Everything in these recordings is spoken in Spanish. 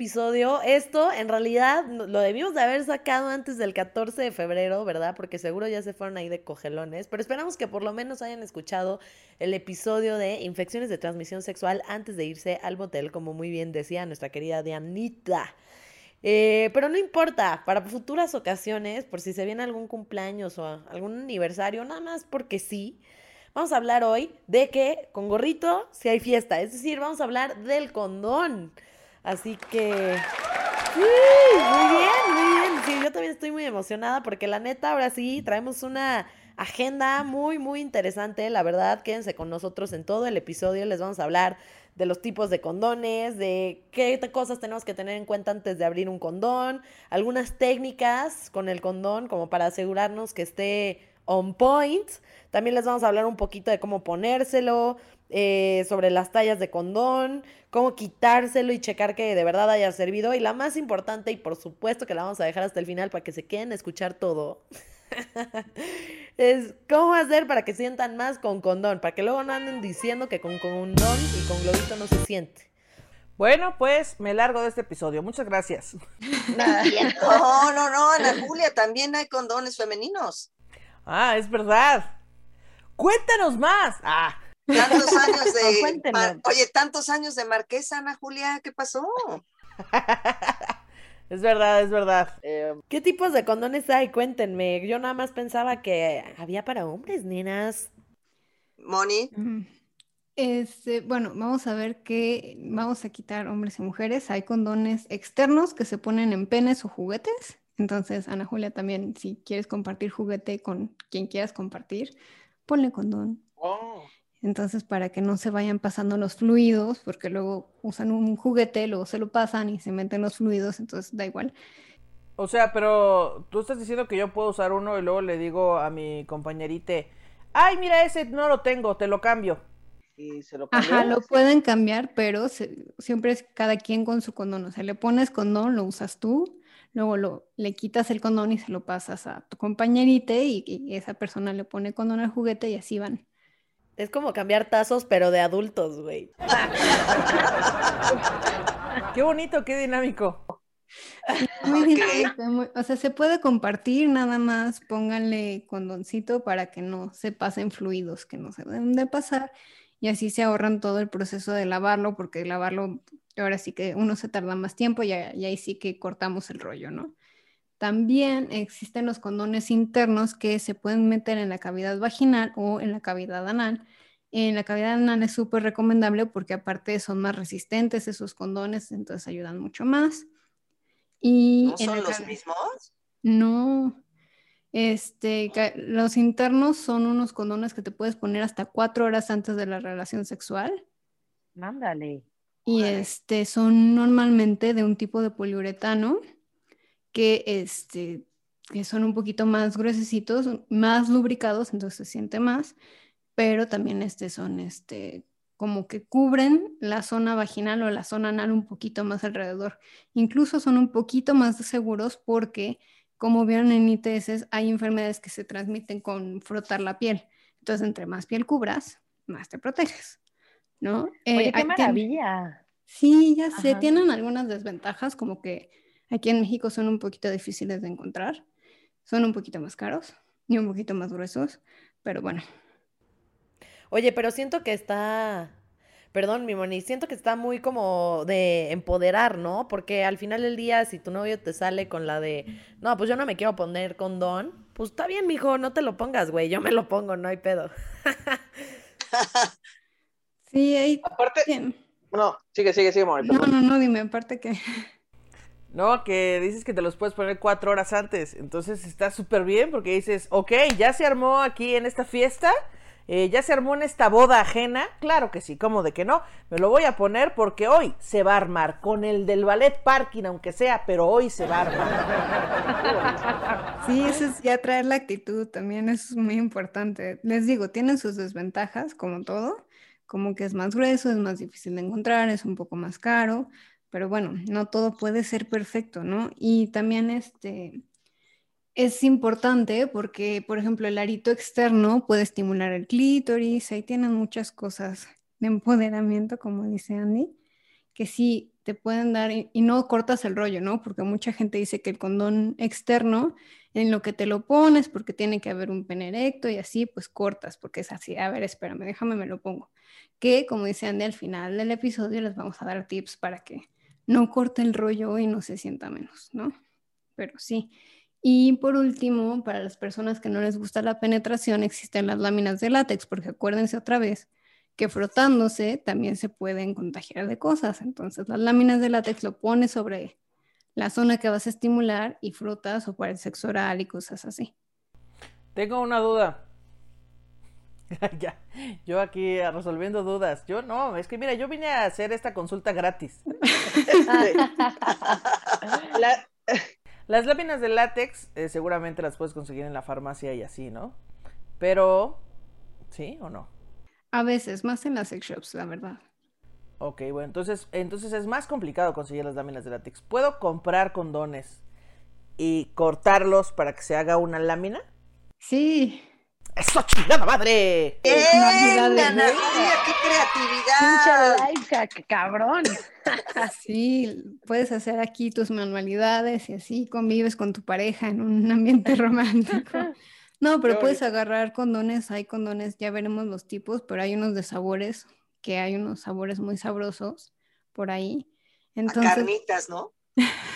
episodio? Esto en realidad lo debimos de haber sacado antes del 14 de febrero, ¿verdad? Porque seguro ya se fueron ahí de cogelones, pero esperamos que por lo menos hayan escuchado el episodio de infecciones de transmisión sexual antes de irse al motel, como muy bien decía nuestra querida Dianita. Eh, pero no importa, para futuras ocasiones, por si se viene algún cumpleaños o algún aniversario, nada más porque sí, vamos a hablar hoy de que con gorrito si hay fiesta, es decir, vamos a hablar del condón. Así que... Sí, muy bien, muy bien. Sí, yo también estoy muy emocionada porque la neta, ahora sí, traemos una agenda muy, muy interesante. La verdad, quédense con nosotros en todo el episodio. Les vamos a hablar de los tipos de condones, de qué cosas tenemos que tener en cuenta antes de abrir un condón, algunas técnicas con el condón como para asegurarnos que esté on point. También les vamos a hablar un poquito de cómo ponérselo, eh, sobre las tallas de condón, cómo quitárselo y checar que de verdad haya servido. Y la más importante, y por supuesto que la vamos a dejar hasta el final para que se queden a escuchar todo. es cómo hacer para que sientan más con condón, para que luego no anden diciendo que con condón y con globito no se siente. Bueno, pues me largo de este episodio. Muchas gracias. No, no, no, Ana Julia, también hay condones femeninos. Ah, es verdad. Cuéntanos más. Ah. Tantos años de. Oye, tantos años de marquesa, Ana Julia, ¿qué pasó? Es verdad, es verdad. Eh, ¿Qué tipos de condones hay? Cuéntenme. Yo nada más pensaba que había para hombres, nenas. Moni. Este, bueno, vamos a ver que vamos a quitar hombres y mujeres. Hay condones externos que se ponen en penes o juguetes. Entonces, Ana Julia, también, si quieres compartir juguete con quien quieras compartir, ponle condón. Oh. Entonces, para que no se vayan pasando los fluidos, porque luego usan un juguete, luego se lo pasan y se meten los fluidos, entonces da igual. O sea, pero tú estás diciendo que yo puedo usar uno y luego le digo a mi compañerite, ay, mira, ese no lo tengo, te lo cambio. Y se lo Ajá, lo pueden cambiar, pero siempre es cada quien con su condón. O sea, le pones condón, lo usas tú, luego lo, le quitas el condón y se lo pasas a tu compañerite y, y esa persona le pone condón al juguete y así van. Es como cambiar tazos, pero de adultos, güey. qué bonito, qué dinámico. Muy dinámico, o sea, se puede compartir, nada más pónganle condoncito para que no se pasen fluidos que no se deben de pasar y así se ahorran todo el proceso de lavarlo, porque lavarlo ahora sí que uno se tarda más tiempo y, y ahí sí que cortamos el rollo, ¿no? También existen los condones internos que se pueden meter en la cavidad vaginal o en la cavidad anal. En la cavidad anal es súper recomendable porque aparte son más resistentes esos condones, entonces ayudan mucho más. Y ¿No son los mismos? No. Este, los internos son unos condones que te puedes poner hasta cuatro horas antes de la relación sexual. Mándale. Y este, son normalmente de un tipo de poliuretano que, este, que son un poquito más gruesecitos, más lubricados, entonces se siente más, pero también este, son este, como que cubren la zona vaginal o la zona anal un poquito más alrededor. Incluso son un poquito más seguros porque, como vieron en ITS, hay enfermedades que se transmiten con frotar la piel. Entonces, entre más piel cubras, más te proteges, ¿no? Oye, eh, qué maravilla. Sí, ya sé, tienen algunas desventajas, como que Aquí en México son un poquito difíciles de encontrar, son un poquito más caros y un poquito más gruesos, pero bueno. Oye, pero siento que está, perdón, mi moni, siento que está muy como de empoderar, ¿no? Porque al final del día, si tu novio te sale con la de, no, pues yo no me quiero poner condón, pues está bien, mijo, no te lo pongas, güey, yo me lo pongo, no hay pedo. sí, ahí. Aparte, no, sigue, sigue, sigue, No, no, no, dime, aparte que. No, que dices que te los puedes poner cuatro horas antes. Entonces está súper bien porque dices, ok, ya se armó aquí en esta fiesta, eh, ya se armó en esta boda ajena. Claro que sí, ¿cómo de que no? Me lo voy a poner porque hoy se va a armar con el del ballet parking, aunque sea, pero hoy se va a armar. Sí, eso es ya traer la actitud también, es muy importante. Les digo, tienen sus desventajas, como todo, como que es más grueso, es más difícil de encontrar, es un poco más caro pero bueno, no todo puede ser perfecto, ¿no? Y también este, es importante porque, por ejemplo, el arito externo puede estimular el clítoris, ahí tienen muchas cosas de empoderamiento, como dice Andy, que sí te pueden dar y, no cortas el rollo, ¿no? Porque mucha gente dice que el condón externo, en lo que te lo pones, porque tiene que haber un pene erecto y así, pues cortas, porque es así, a ver, espérame, déjame, me lo pongo. Que, como dice Andy, al final del episodio les vamos a dar tips para que no corte el rollo y no se sienta menos, ¿no? Pero sí. Y por último, para las personas que no les gusta la penetración, existen las láminas de látex, porque acuérdense otra vez que frotándose también se pueden contagiar de cosas. Entonces, las láminas de látex lo pones sobre la zona que vas a estimular y frotas o para el sexo oral y cosas así. Tengo una duda. ya, yo aquí resolviendo dudas. Yo no, es que mira, yo vine a hacer esta consulta gratis. la, las láminas de látex eh, seguramente las puedes conseguir en la farmacia y así, ¿no? Pero, ¿sí o no? A veces, más en las sex shops, la verdad. Ok, bueno, entonces, entonces es más complicado conseguir las láminas de látex. ¿Puedo comprar condones y cortarlos para que se haga una lámina? Sí. ¡Eso, chingada madre! ¡Eh, Ana ¡Qué creatividad! Pinche qué cabrón! Sí, puedes hacer aquí tus manualidades y así convives con tu pareja en un ambiente romántico. No, pero puedes agarrar condones, hay condones, ya veremos los tipos, pero hay unos de sabores, que hay unos sabores muy sabrosos por ahí. Entonces, a carnitas, ¿no?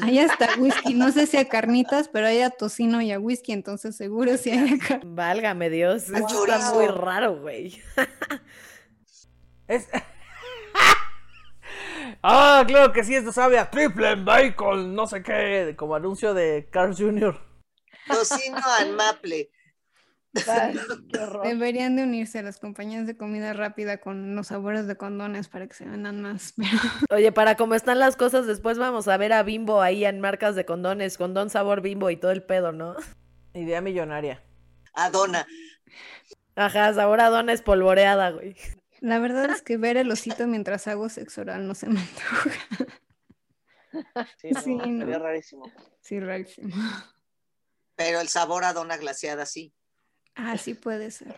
Hay hasta whisky, no sé si a carnitas, pero hay a tocino y a whisky, entonces seguro si hay a Válgame Dios, eso está muy raro, güey. Es... ah, claro que sí, esto sabe a triple bacon, no sé qué, como anuncio de Carl Jr. Tocino al maple. Deberían de unirse a las compañías de comida rápida con los sabores de condones para que se vendan más. Oye, para cómo están las cosas, después vamos a ver a Bimbo ahí en marcas de condones, condón sabor Bimbo y todo el pedo, ¿no? Idea millonaria. Adona. Ajá, sabor Adona espolvoreada, güey. La verdad es que ver el osito mientras hago sexo oral no se me antoja. Sí, sería rarísimo. Sí, rarísimo. Pero el sabor a dona glaciada sí. Ah, sí puede ser.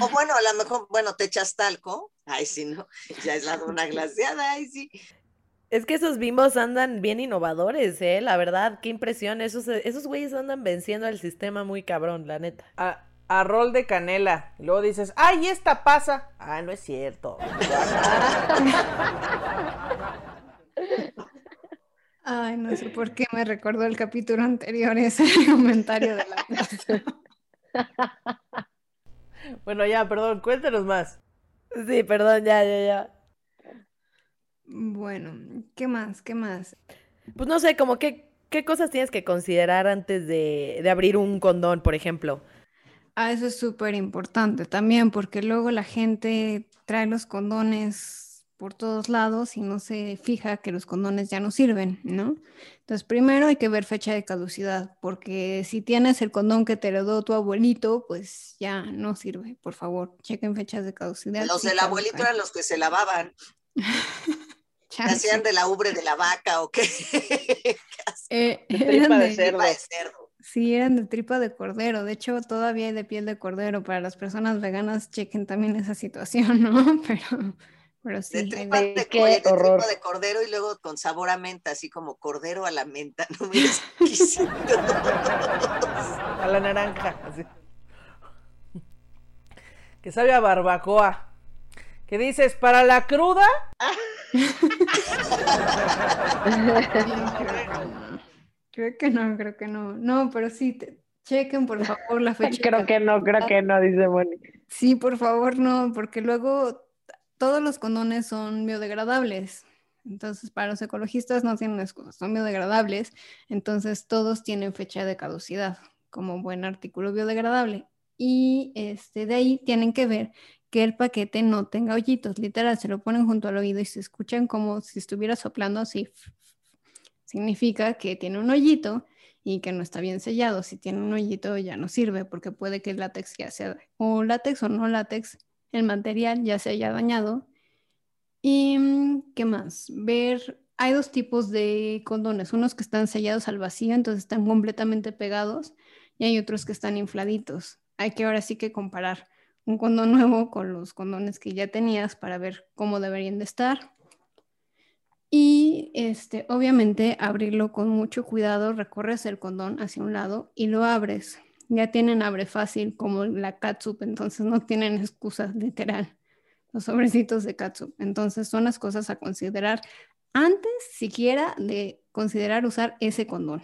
O bueno, a lo mejor, bueno, te echas talco. Ay, sí, no. Ya es la dona glaciada, ay, sí. Es que esos bimbos andan bien innovadores, ¿eh? La verdad, qué impresión. Esos, esos güeyes andan venciendo al sistema muy cabrón, la neta. A, a rol de canela. Y luego dices, ¡ay, esta pasa! Ah, no es cierto. Ay, no sé por qué me recordó el capítulo anterior ese comentario de la bueno, ya, perdón, cuéntanos más. Sí, perdón, ya, ya, ya. Bueno, ¿qué más? ¿Qué más? Pues no sé, como qué, qué cosas tienes que considerar antes de, de abrir un condón, por ejemplo. Ah, eso es súper importante también, porque luego la gente trae los condones por todos lados y no se fija que los condones ya no sirven, ¿no? Entonces, primero hay que ver fecha de caducidad, porque si tienes el condón que te heredó tu abuelito, pues ya no sirve. Por favor, chequen fechas de caducidad. Los del abuelito eran los que se lavaban. hacían de la ubre de la vaca o qué? eh, tripa de, cerdo. Sí, eran de tripa de cordero. De hecho, todavía hay de piel de cordero. Para las personas veganas, chequen también esa situación, ¿no? Pero pero sí, de tripa de, qué horror. de cordero y luego con sabor a menta, así como cordero a la menta, no me A la naranja, así. Que sabe a barbacoa. ¿Qué dices? ¿Para la cruda? creo que no, creo que no. No, pero sí, chequen por favor la fecha. creo que no, creo que no, dice Moni. Sí, por favor, no, porque luego todos los condones son biodegradables. Entonces, para los ecologistas no tienen excusas, son biodegradables. Entonces, todos tienen fecha de caducidad como buen artículo biodegradable. Y este, de ahí tienen que ver que el paquete no tenga hoyitos. Literal, se lo ponen junto al oído y se escuchan como si estuviera soplando así. Significa que tiene un hoyito y que no está bien sellado. Si tiene un hoyito ya no sirve porque puede que el látex ya sea o látex o no látex el material ya se haya dañado. ¿Y mm, qué más? Ver hay dos tipos de condones, unos que están sellados al vacío, entonces están completamente pegados, y hay otros que están infladitos. Hay que ahora sí que comparar un condón nuevo con los condones que ya tenías para ver cómo deberían de estar. Y este, obviamente abrirlo con mucho cuidado, recorres el condón hacia un lado y lo abres. Ya tienen abre fácil como la catsup, entonces no tienen excusas literal. Los sobrecitos de catsup. Entonces son las cosas a considerar antes siquiera de considerar usar ese condón.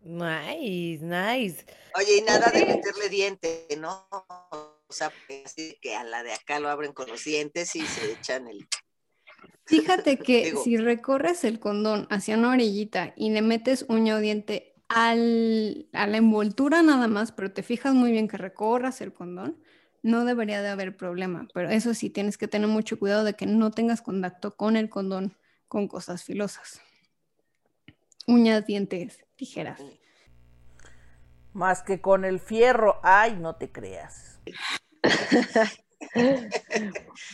Nice, nice. Oye, y nada de meterle diente, ¿no? O sea, así que a la de acá lo abren con los dientes y se echan el. Fíjate que si recorres el condón hacia una orillita y le metes uña o diente al, a la envoltura nada más, pero te fijas muy bien que recorras el condón, no debería de haber problema. Pero eso sí, tienes que tener mucho cuidado de que no tengas contacto con el condón con cosas filosas. Uñas, dientes, tijeras. Más que con el fierro. Ay, no te creas.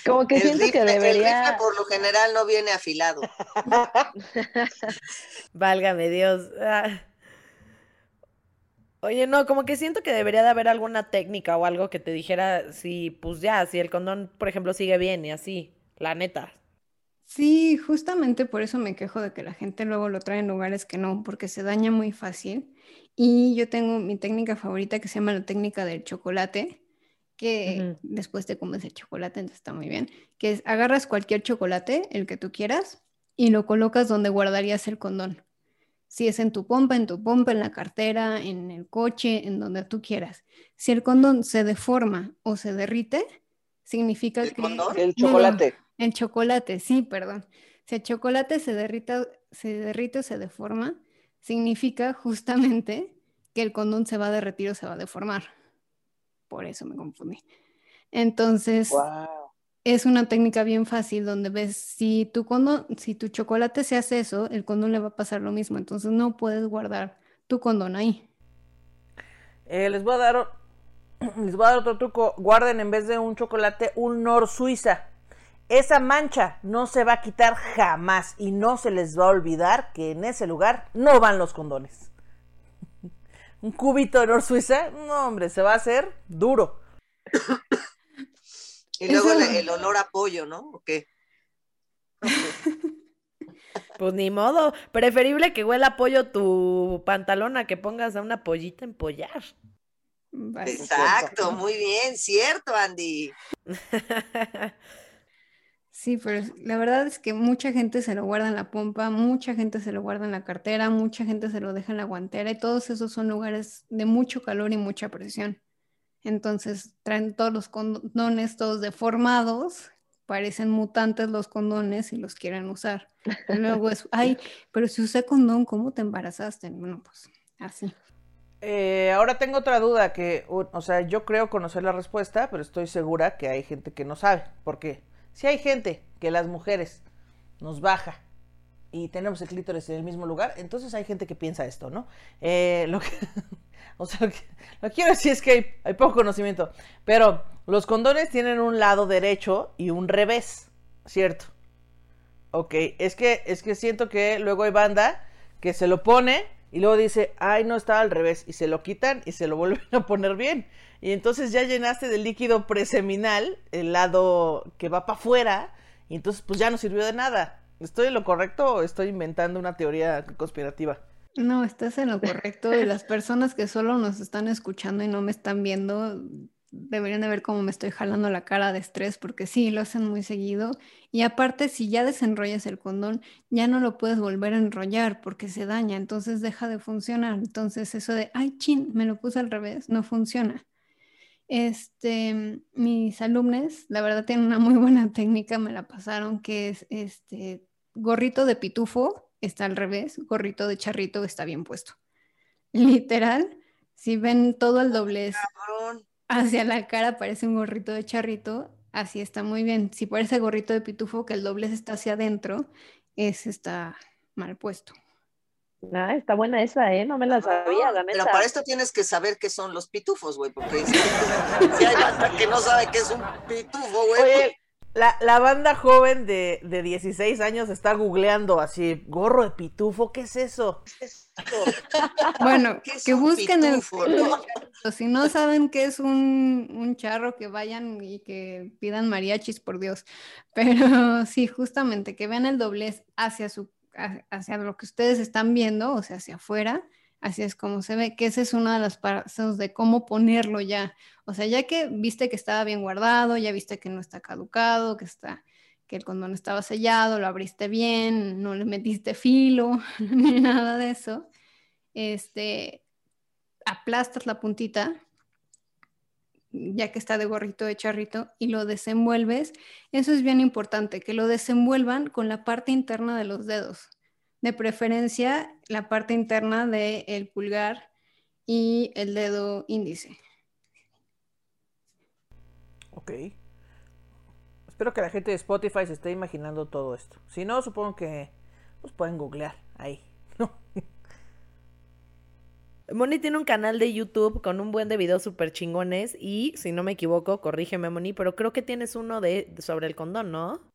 Como que siento que debería. por lo general no viene afilado. Válgame Dios. Ah. Oye, no, como que siento que debería de haber alguna técnica o algo que te dijera si, pues ya, si el condón, por ejemplo, sigue bien y así, la neta. Sí, justamente por eso me quejo de que la gente luego lo trae en lugares que no, porque se daña muy fácil. Y yo tengo mi técnica favorita que se llama la técnica del chocolate, que después te comes el chocolate, entonces está muy bien, que es agarras cualquier chocolate, el que tú quieras, y lo colocas donde guardarías el condón. Si es en tu pompa, en tu pompa, en la cartera, en el coche, en donde tú quieras. Si el condón se deforma o se derrite, significa que... El chocolate. El chocolate, sí, perdón. Si el chocolate se, derrita, se derrite o se deforma, significa justamente que el condón se va a derretir o se va a deformar. Por eso me confundí. Entonces, es una técnica bien fácil donde ves si tu condón, si tu chocolate se hace eso, el condón le va a pasar lo mismo. Entonces no puedes guardar tu condón ahí. Eh, les voy a dar les voy a dar otro truco. Guarden en vez de un chocolate un Nor Suiza. Esa mancha no se va a quitar jamás y no se les va a olvidar que en ese lugar no van los condones. Un cubito de Nor Suiza, no hombre, se va a hacer duro. Y luego el, olor a pollo, ¿no? ¿O qué? Pues ni modo, preferible que huela a pollo tu pantalón a que pongas a una pollita en pollar. Exacto, muy bien, cierto, Andy. Sí, pero la verdad es que mucha gente se lo guarda en la pompa, mucha gente se lo guarda en la cartera, mucha gente se lo deja en la guantera y todos esos son lugares de mucho calor y mucha presión. Entonces traen todos los condones todos deformados, parecen mutantes los condones y los quieren usar. Y luego es, ay, pero si usé condón, ¿cómo te embarazaste? Bueno, pues así. Eh, ahora tengo otra duda que, o sea, yo creo conocer la respuesta, pero estoy segura que hay gente que no sabe. ¿Por qué? Si hay gente que las mujeres nos baja y tenemos el clítoris en el mismo lugar, entonces hay gente que piensa esto, ¿no? Eh, lo que, o sea, lo que, quiero decir es que hay, poco conocimiento, pero los condones tienen un lado derecho y un revés, ¿cierto? Ok, es que, es que siento que luego hay banda que se lo pone y luego dice, ay, no estaba al revés, y se lo quitan y se lo vuelven a poner bien. Y entonces ya llenaste de líquido preseminal el lado que va para afuera, y entonces pues ya no sirvió de nada. ¿Estoy en lo correcto o estoy inventando una teoría conspirativa? No, estás en lo correcto. Y las personas que solo nos están escuchando y no me están viendo deberían de ver cómo me estoy jalando la cara de estrés, porque sí, lo hacen muy seguido. Y aparte, si ya desenrollas el condón, ya no lo puedes volver a enrollar porque se daña, entonces deja de funcionar. Entonces, eso de, ay, chin, me lo puse al revés, no funciona. Este, mis alumnos, la verdad, tienen una muy buena técnica, me la pasaron, que es este gorrito de pitufo, está al revés, gorrito de charrito está bien puesto. Literal, si ven todo el doblez hacia la cara, parece un gorrito de charrito, así está muy bien. Si parece gorrito de pitufo, que el doblez está hacia adentro, ese está mal puesto. Ah, está buena esa, ¿eh? No me la sabía, la Pero para esto tienes que saber qué son los pitufos, güey, porque si, hay banda que no sabe qué es un pitufo, güey. Oye, La, la banda joven de, de 16 años está googleando así, gorro de pitufo, ¿qué es eso? Bueno, ¿Qué es que busquen el... no? Si no saben qué es un, un charro, que vayan y que pidan mariachis, por Dios. Pero sí, justamente, que vean el doblez hacia, su, ha- hacia lo que ustedes están viendo, o sea, hacia afuera. Así es como se ve, que esa es una de las pasos de cómo ponerlo ya. O sea, ya que viste que estaba bien guardado, ya viste que no está caducado, que está, que el condón estaba sellado, lo abriste bien, no le metiste filo, ni nada de eso. Este, aplastas la puntita, ya que está de gorrito de charrito, y lo desenvuelves. Eso es bien importante, que lo desenvuelvan con la parte interna de los dedos. De preferencia, la parte interna del pulgar y el dedo índice. Ok. Espero que la gente de Spotify se esté imaginando todo esto. Si no, supongo que pues pueden googlear ahí. Moni tiene un canal de YouTube con un buen de videos súper chingones y, si no me equivoco, corrígeme, Moni, pero creo que tienes uno de sobre el condón, ¿no?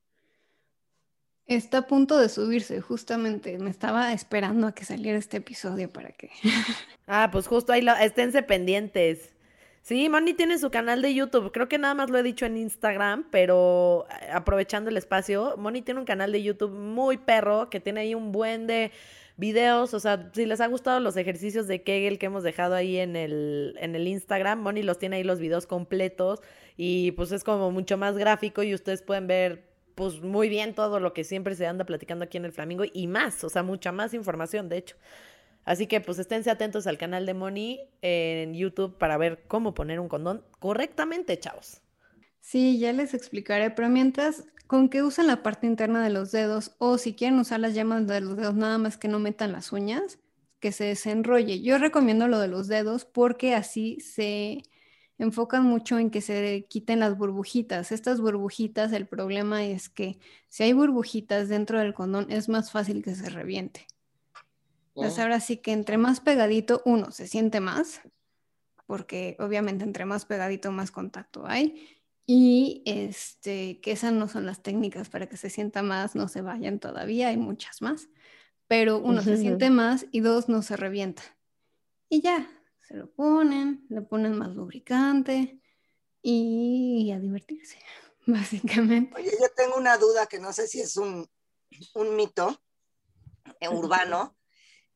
Está a punto de subirse, justamente. Me estaba esperando a que saliera este episodio para que... Ah, pues justo ahí, lo, esténse pendientes. Sí, Moni tiene su canal de YouTube. Creo que nada más lo he dicho en Instagram, pero eh, aprovechando el espacio, Moni tiene un canal de YouTube muy perro que tiene ahí un buen de videos. O sea, si les ha gustado los ejercicios de Kegel que hemos dejado ahí en el, en el Instagram, Moni los tiene ahí los videos completos y pues es como mucho más gráfico y ustedes pueden ver pues muy bien todo lo que siempre se anda platicando aquí en el Flamingo y más, o sea, mucha más información, de hecho. Así que pues esténse atentos al canal de Moni en YouTube para ver cómo poner un condón correctamente, chavos. Sí, ya les explicaré, pero mientras, con que usen la parte interna de los dedos o si quieren usar las yemas de los dedos, nada más que no metan las uñas, que se desenrolle. Yo recomiendo lo de los dedos porque así se enfocan mucho en que se quiten las burbujitas. Estas burbujitas, el problema es que si hay burbujitas dentro del condón, es más fácil que se reviente. Entonces ahora sí que entre más pegadito, uno, se siente más, porque obviamente entre más pegadito, más contacto hay. Y este, que esas no son las técnicas para que se sienta más, no se vayan todavía, hay muchas más. Pero uno, se siente más y dos, no se revienta. Y ya, se lo ponen, le ponen más lubricante y a divertirse, básicamente. Oye, yo tengo una duda que no sé si es un, un mito eh, urbano,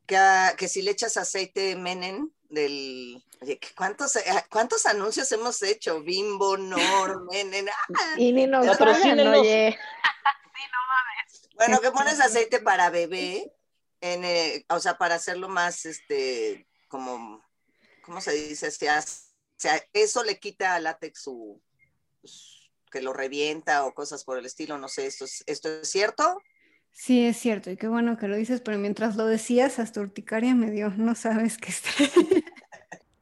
que, que si le echas aceite de menen del... Oye, ¿qué- ¿cuántos, eh, ¿cuántos anuncios hemos hecho? Bimbo, Nor, Menen. ah, Y ni nos pagan, oye. Bueno, que pones aceite para bebé, en, eh, o sea, para hacerlo más, este, como, ¿cómo se dice? Se hace- o sea, eso le quita al látex su, pues, que lo revienta o cosas por el estilo, no sé, ¿esto es, esto es cierto? Sí, es cierto, y qué bueno que lo dices, pero mientras lo decías, hasta urticaria me dio, no sabes qué está.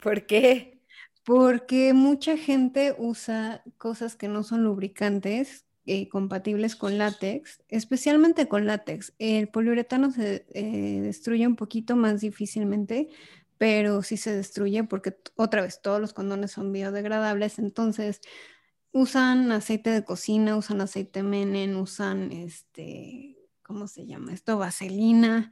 ¿Por qué? Porque mucha gente usa cosas que no son lubricantes eh, compatibles con látex, especialmente con látex. El poliuretano se eh, destruye un poquito más difícilmente, pero sí se destruye porque otra vez todos los condones son biodegradables, entonces usan aceite de cocina, usan aceite menen, usan este, ¿cómo se llama esto? Vaselina.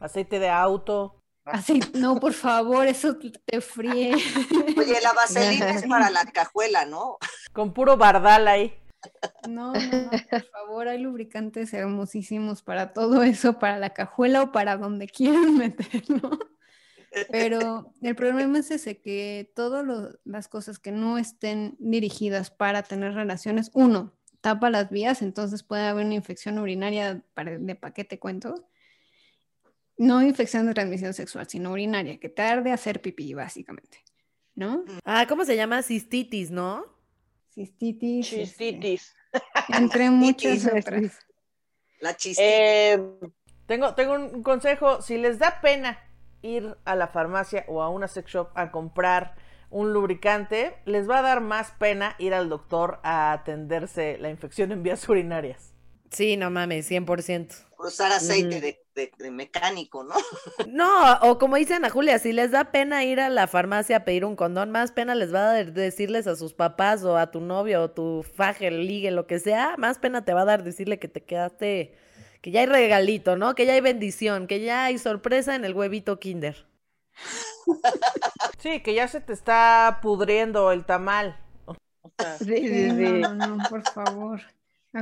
Aceite de auto. Aceite, no, por favor, eso te te fríe. Oye, la vaselina es para la cajuela, ¿no? Con puro bardal ahí. No, no, no, por favor, hay lubricantes hermosísimos para todo eso, para la cajuela o para donde quieran meterlo. Pero el problema es ese, que todas las cosas que no estén dirigidas para tener relaciones, uno, tapa las vías, entonces puede haber una infección urinaria para, de paquete cuento. No infección de transmisión sexual, sino urinaria, que tarde a hacer pipí, básicamente, ¿no? Ah, ¿cómo se llama? Cistitis, ¿no? Cistitis, este, Chistitis. entre muchas Cistitis. otras. La chiste. Eh, Tengo, tengo un consejo. Si les da pena ir a la farmacia o a una sex shop a comprar un lubricante, les va a dar más pena ir al doctor a atenderse la infección en vías urinarias. Sí, no mames, 100%. Usar aceite de, de- de mecánico, ¿no? No, o como dice Ana Julia, si les da pena ir a la farmacia a pedir un condón, más pena les va a dar decirles a sus papás o a tu novio o tu faje, ligue, lo que sea, más pena te va a dar decirle que te quedaste, que ya hay regalito, ¿no? Que ya hay bendición, que ya hay sorpresa en el huevito kinder. Sí, que ya se te está pudriendo el tamal. O sea, Sí, Sí, sí, no, no, no, por favor.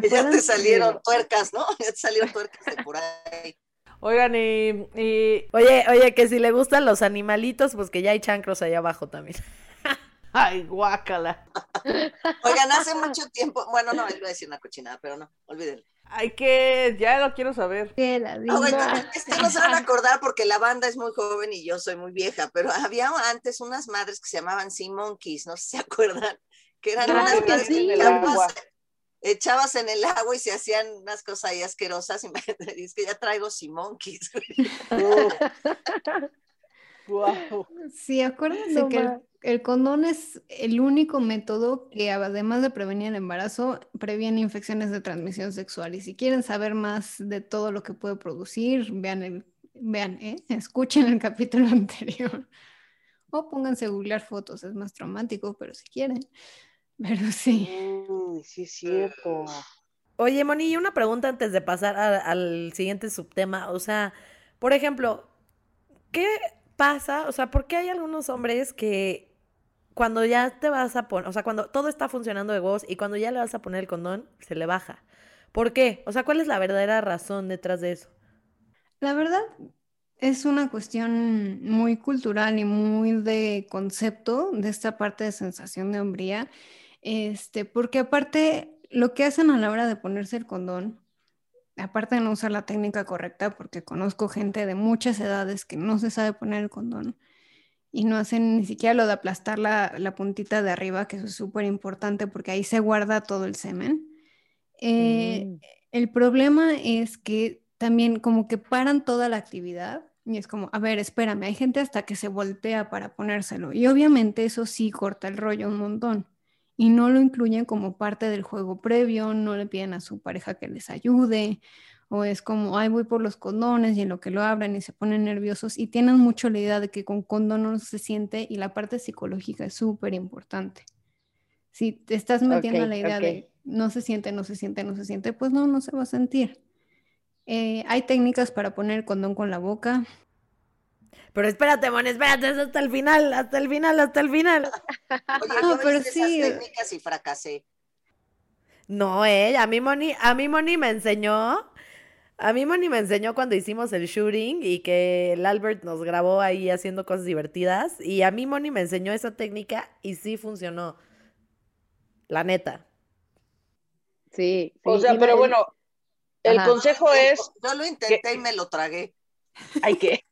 Que ya te salieron tuercas, ¿no? Ya te salieron tuercas de por ahí. Oigan, y, y- Oye, oye, que si le gustan los animalitos, pues que ya hay chancros allá abajo también. Ay, guácala. Oigan, hace mucho tiempo, bueno, no, iba a decir una cochinada, pero no, olvídenlo. Hay que, ya lo quiero saber. que la Ah, diva- bueno, es que no se van a acordar porque la banda es muy joven y yo soy muy vieja, pero había antes unas madres que se llamaban Sea Monkeys, no sé si se acuerdan, que eran Claro unas que madres sí. que el echabas, agua. echabas en el agua y se hacían unas cosas ahí asquerosas y me es que ya traigo Sea Monkeys. Guau. Sí, acuérdense No que el, condón es el único método que además de prevenir el embarazo, previene infecciones de transmisión sexual. Y si quieren saber más de todo lo que puede producir, vean el, vean, ¿eh? escuchen el capítulo anterior. O pónganse a googlear fotos, es más traumático, pero si quieren. Pero sí. Uy, sí, es cierto. Oye, Moni, y una pregunta antes de pasar a- al siguiente subtema. O sea, por ejemplo, ¿qué pasa? O sea, ¿por qué hay algunos hombres que cuando ya te vas a poner, o sea, cuando todo está funcionando de huevos y cuando ya le vas a poner el condón, se le baja? ¿Por qué? O sea, ¿cuál es la verdadera razón detrás de eso? La verdad es una cuestión muy cultural y muy de concepto de esta parte de sensación de hombría, este, porque aparte lo que hacen a la hora de ponerse el condón, aparte de no usar la técnica correcta, porque conozco gente de muchas edades que no se sabe poner el condón y no hacen ni siquiera lo de aplastar la, la puntita de arriba, que eso es súper importante porque ahí se guarda todo el semen. Eh, Mm. el problema es que también como que paran toda la actividad y es como, a ver, espérame, hay gente hasta que se voltea para ponérselo y obviamente eso sí corta el rollo un montón y no lo incluyen como parte del juego previo, no le piden a su pareja que les ayude o es como, ay, voy por los condones y en lo que lo abran y se ponen nerviosos y tienen mucho la idea de que con condón no se siente y la parte psicológica es súper importante. Si te estás metiendo la idea de no se siente, no se siente, no se siente, pues no, no se va a sentir. Eh, hay técnicas para poner el condón con la boca. Pero espérate, Moni, espérate, es hasta el final, hasta el final, hasta el final. Oye, No, yo pero sí. esas técnicas y fracasé. No, eh, a mí Moni, a mí Moni me enseñó, a mí Moni me enseñó cuando hicimos el shooting y que el Albert nos grabó ahí haciendo cosas divertidas y a mí Moni me enseñó esa técnica y sí funcionó. La neta. Sí, O sí, sea, y pero me- bueno, el Ajá. consejo es, Yo lo intenté y me lo tragué. hay que,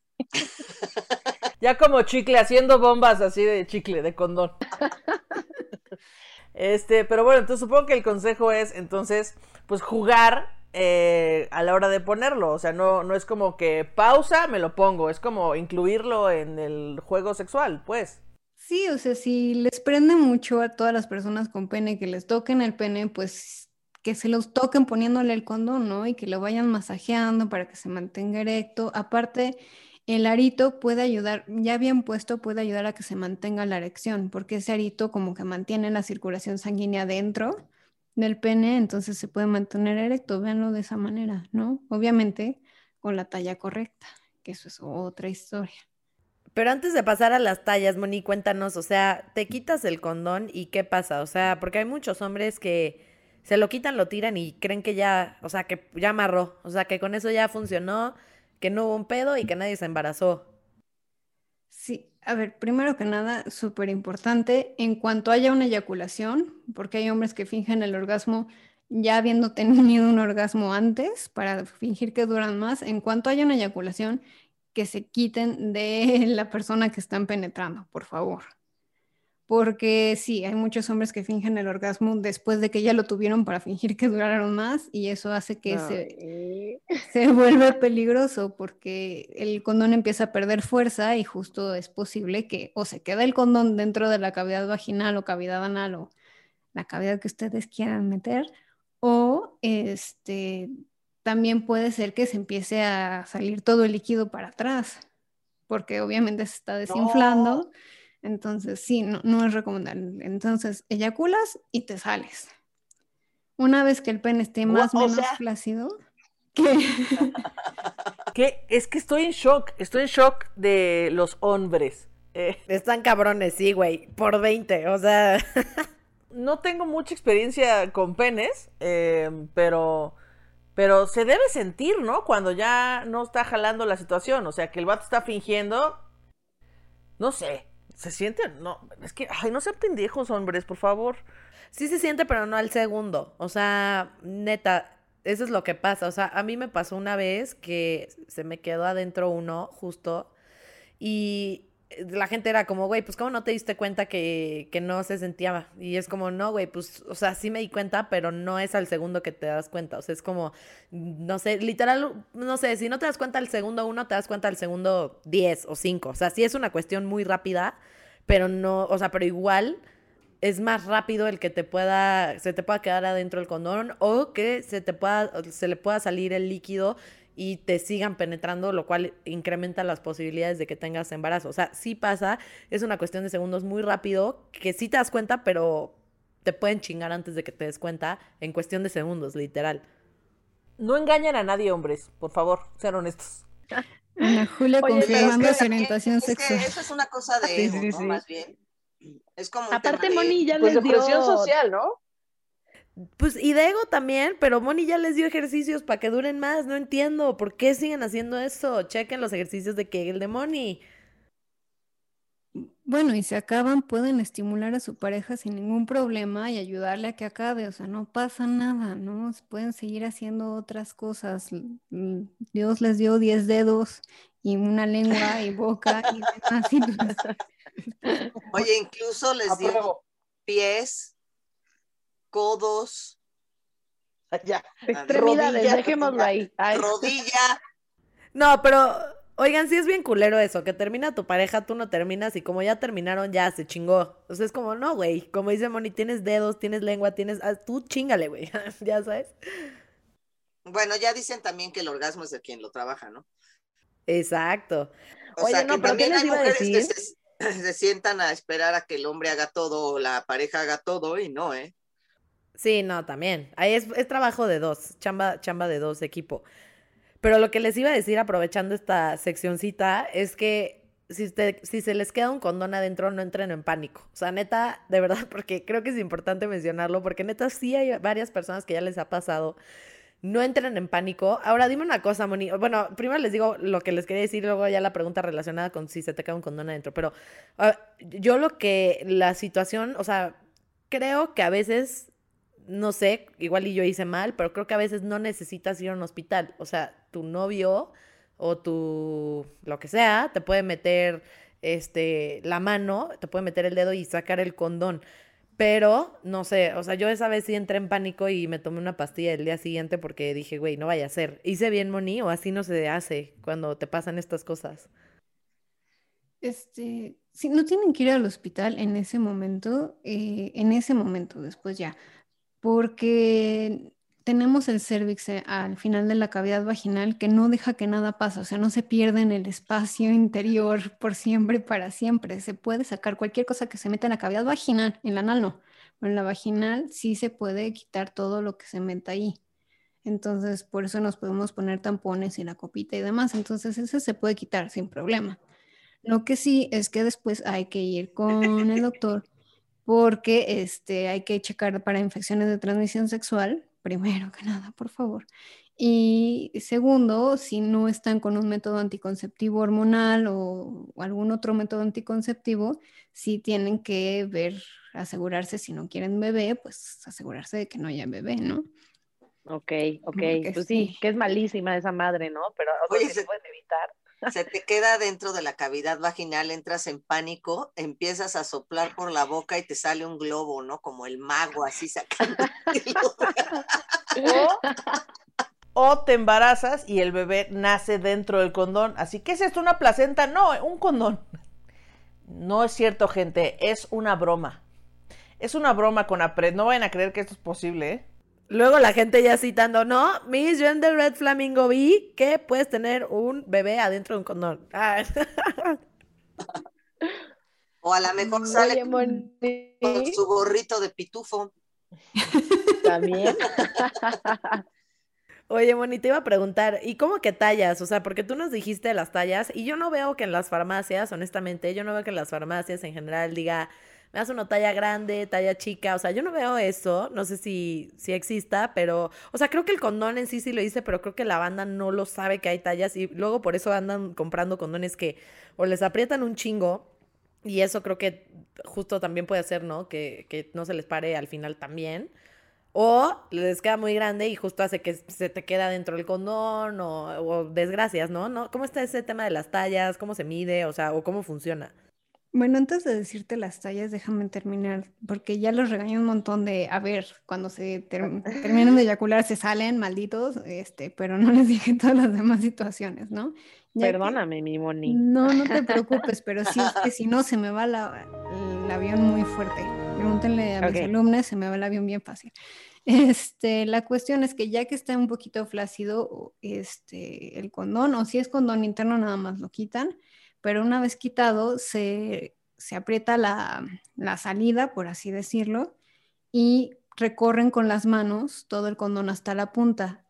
Ya como chicle, haciendo bombas así de chicle, de condón. Este, pero bueno, entonces supongo que el consejo es, entonces, pues jugar eh, a la hora de ponerlo. O sea, no, no es como que pausa, me lo pongo. Es como incluirlo en el juego sexual, pues. Sí, o sea, si les prende mucho a todas las personas con pene que les toquen el pene, pues que se los toquen poniéndole el condón, ¿no? Y que lo vayan masajeando para que se mantenga erecto. Aparte, el arito puede ayudar, ya bien puesto, puede ayudar a que se mantenga la erección, porque ese arito como que mantiene la circulación sanguínea dentro del pene, entonces se puede mantener erecto, véanlo de esa manera, ¿no? Obviamente con la talla correcta, que eso es otra historia. Pero antes de pasar a las tallas, Moni, cuéntanos, o sea, te quitas el condón y qué pasa, o sea, porque hay muchos hombres que se lo quitan, lo tiran y creen que ya, o sea, que ya amarró, o sea, que con eso ya funcionó, que no hubo un pedo y que nadie se embarazó. Sí, a ver, primero que nada, súper importante, en cuanto haya una eyaculación, porque hay hombres que fingen el orgasmo ya habiendo tenido un orgasmo antes para fingir que duran más, en cuanto haya una eyaculación, que se quiten de la persona que están penetrando, por favor. Porque sí, hay muchos hombres que fingen el orgasmo después de que ya lo tuvieron para fingir que duraron más y eso hace que se, Ay, se vuelve peligroso porque el condón empieza a perder fuerza y justo es posible que o se quede el condón dentro de la cavidad vaginal o cavidad anal o la cavidad que ustedes quieran meter O este, también puede ser que se empiece a salir todo el líquido para atrás, porque obviamente se está desinflando. Entonces, sí, no, no es recomendable. Entonces, eyaculas y te sales. Una vez que el pene esté más o menos sea... flácido, ¿qué? ¿Qué? Es que estoy en shock, estoy en shock de los hombres. Eh, Están cabrones, sí, güey, por 20, o sea... no tengo mucha experiencia con penes, eh, pero... Pero se debe sentir, ¿no? Cuando ya no está jalando la situación. O sea, que el vato está fingiendo. No sé. ¿Se siente? No. Es que, ay, no sean pendejos, hombres, por favor. Sí se siente, pero no al segundo. O sea, neta, eso es lo que pasa. O sea, a mí me pasó una vez que se me quedó adentro uno, justo. Y la gente era como, güey, pues ¿cómo no te diste cuenta que, que no se sentía? Y es como, no, güey, pues, o sea, sí me di cuenta, pero no es al segundo que te das cuenta. O sea, es como, no sé, literal, no sé, si no te das cuenta al segundo uno, te das cuenta al segundo diez o cinco. O sea, sí es una cuestión muy rápida, pero no, o sea, pero igual es más rápido el que te pueda, se te pueda quedar adentro el condón o que se te pueda, se le pueda salir el líquido y te sigan penetrando, lo cual incrementa las posibilidades de que tengas embarazo. O sea, sí pasa, es una cuestión de segundos muy rápido, que sí te das cuenta, pero te pueden chingar antes de que te des cuenta en cuestión de segundos, literal. No engañan a nadie, hombres, por favor, sean honestos. Ana Julia Oye, confirmando es que, su orientación es sexual. Que eso es una cosa de ego, sí, sí, ¿no? Sí. Más bien. Es como Aparte, Moni ya pues les de dio... presión social, ¿no? Pues y de ego también, pero Moni ya les dio ejercicios para que duren más, no entiendo, ¿por qué siguen haciendo eso? Chequen los ejercicios de Kegel de Moni. Bueno, y si acaban, pueden estimular a su pareja sin ningún problema y ayudarle a que acabe, o sea, no pasa nada, ¿no? Pueden seguir haciendo otras cosas. Dios les dio 10 dedos y una lengua y boca y demás. Oye, incluso les dio pies, codos, ya. extremidades, dejémoslo ahí. Ay. rodilla. No, pero oigan, sí es bien culero eso, que termina tu pareja, tú no terminas y como ya terminaron, ya se chingó. O sea, es como, no, güey, como dice Moni, tienes dedos, tienes lengua, tienes, ah, tú chingale, güey, ya sabes. Bueno, ya dicen también que el orgasmo es de quien lo trabaja, ¿no? Exacto. O Oye, sea, no, que pero ¿qué también les hay iba a mujeres que se, se sientan a esperar a que el hombre haga todo o la pareja haga todo y no, ¿eh? Sí, no, también. Ahí es, trabajo de dos, chamba, chamba de dos, equipo. Pero lo que les iba a decir, aprovechando esta seccioncita, es que si, se les queda un condón adentro, no entren en pánico. O sea, neta, de verdad, porque creo que es importante mencionarlo, porque neta sí hay varias personas que ya les ha pasado. No entren en pánico. Ahora dime una cosa, Moni. Bueno, primero les digo lo que les quería decir, luego ya la pregunta relacionada con si se te queda un condón adentro. Pero uh, yo lo que la situación, o sea, creo que a veces no sé, igual y yo hice mal, pero creo que a veces no necesitas ir a un hospital. O sea, tu novio o tu lo que sea te puede meter este la mano, te puede meter el dedo y sacar el condón. Pero, no sé, o sea, yo esa vez sí entré en pánico y me tomé una pastilla el día siguiente porque dije, güey, no vaya a ser. ¿Hice bien, Moni? ¿O así no se hace cuando te pasan estas cosas? Este, si no tienen que ir al hospital en ese momento, eh, en ese momento, después ya, porque tenemos el cervix eh, al final de la cavidad vaginal que no deja que nada pase, o sea, no se pierde en el espacio interior por siempre, para siempre. Se puede sacar cualquier cosa que se meta en la cavidad vaginal, en la anal no, pero en la vaginal sí se puede quitar todo lo que se meta ahí. Entonces, por eso nos podemos poner tampones y la copita y demás. Entonces, eso se puede quitar sin problema. Lo que sí es que después hay que ir con el doctor porque este, hay que checar para infecciones de transmisión sexual, primero que nada, por favor. Y segundo, si no están con un método anticonceptivo hormonal o, o algún otro método anticonceptivo, sí tienen que ver, asegurarse, si no quieren bebé, pues asegurarse de que no haya bebé, ¿no? Ok, ok, pues sí, sí. que es malísima esa madre, ¿no? Pero o sea, Oye, se se- pueden evitar. Se te queda dentro de la cavidad vaginal, entras en pánico, empiezas a soplar por la boca y te sale un globo, ¿no? Como el mago, así sacando. O, o te embarazas y el bebé nace dentro del condón. Así que es esto una placenta, no, un condón. No es cierto, gente, es una broma. Es una broma con Apred. No vayan a creer que esto es posible, ¿eh? Luego la gente ya citando, no, Miss Gender Red Flamingo vi que puedes tener un bebé adentro de un condón. Ah. O a lo mejor sale con, Moni, con su gorrito de pitufo. también. Oye, Moni, te iba a preguntar, ¿y cómo que tallas? O sea, porque tú nos dijiste las tallas y yo no veo que en las farmacias, honestamente, yo no veo que en las farmacias en general diga, me das una talla grande, talla chica, o sea, yo no veo eso, no sé si, si exista, pero, o sea, creo que el condón en sí sí lo dice, pero creo que la banda no lo sabe que hay tallas y luego por eso andan comprando condones que o les aprietan un chingo y eso creo que justo también puede hacer, ¿no? Que, que no se les pare al final también. O les queda muy grande y justo hace que se te queda dentro del condón o, o desgracias, ¿no? ¿no? ¿Cómo está ese tema de las tallas? ¿Cómo se mide? O sea, o cómo funciona. Bueno, antes de decirte las tallas, déjame terminar, porque ya los regañé un montón de, a ver, cuando se ter- terminan de eyacular se salen, malditos, este, pero no les dije todas las demás situaciones, ¿no? Ya que- Perdóname, mi Moni. No, no te preocupes, pero sí es que si no se me va la- el avión muy fuerte. Pregúntenle a mis Ok. alumnos, se me va el avión bien fácil. Este, la cuestión es que ya que está un poquito flácido este, el condón, o si es condón interno, nada más lo quitan, pero una vez quitado se, se aprieta la, la salida, por así decirlo, y recorren con las manos todo el condón hasta la punta.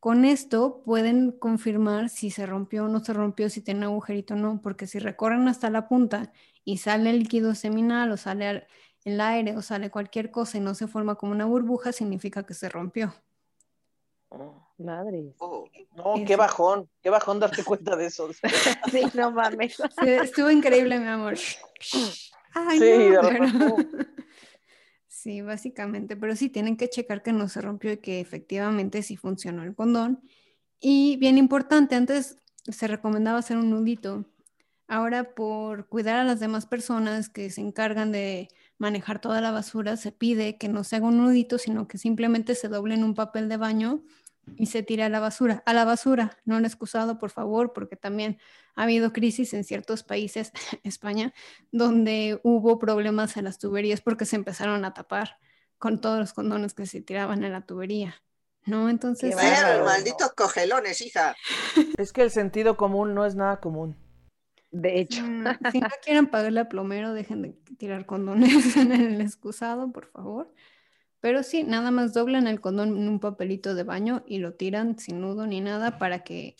Con esto pueden confirmar si se rompió o no se rompió, si tiene agujerito o no, porque si recorren hasta la punta y sale el líquido seminal o sale al- el aire o sale cualquier cosa y no se forma como una burbuja, significa que se rompió. Madre. Oh, No, Eso. qué bajón, qué bajón darte cuenta de eso. Sí, no mames. Sí, Estuvo increíble, mi amor. Ay, Sí, de no, pero-. Sí, básicamente, pero sí tienen que checar que no se rompió y que efectivamente sí funcionó el condón. Y bien importante, antes se recomendaba hacer un nudito. Ahora, por cuidar a las demás personas que se encargan de manejar toda la basura, se pide que no se haga un nudito, sino que simplemente se doble en un papel de baño y se tire a la basura. A la basura, no al excusado, por favor, porque también ha habido crisis en ciertos países, España, donde hubo problemas en las tuberías porque se empezaron a tapar con todos los condones que se tiraban en la tubería. ¿No? Entonces, Qué Bueno, bárbaro. malditos cogelones, hija. Es que el sentido común no es nada común. De hecho. Mm, si no quieren pagarle a plomero, dejen de tirar condones en el excusado, por favor. Pero sí, nada más doblan el condón en un papelito de baño y lo tiran sin nudo ni nada para que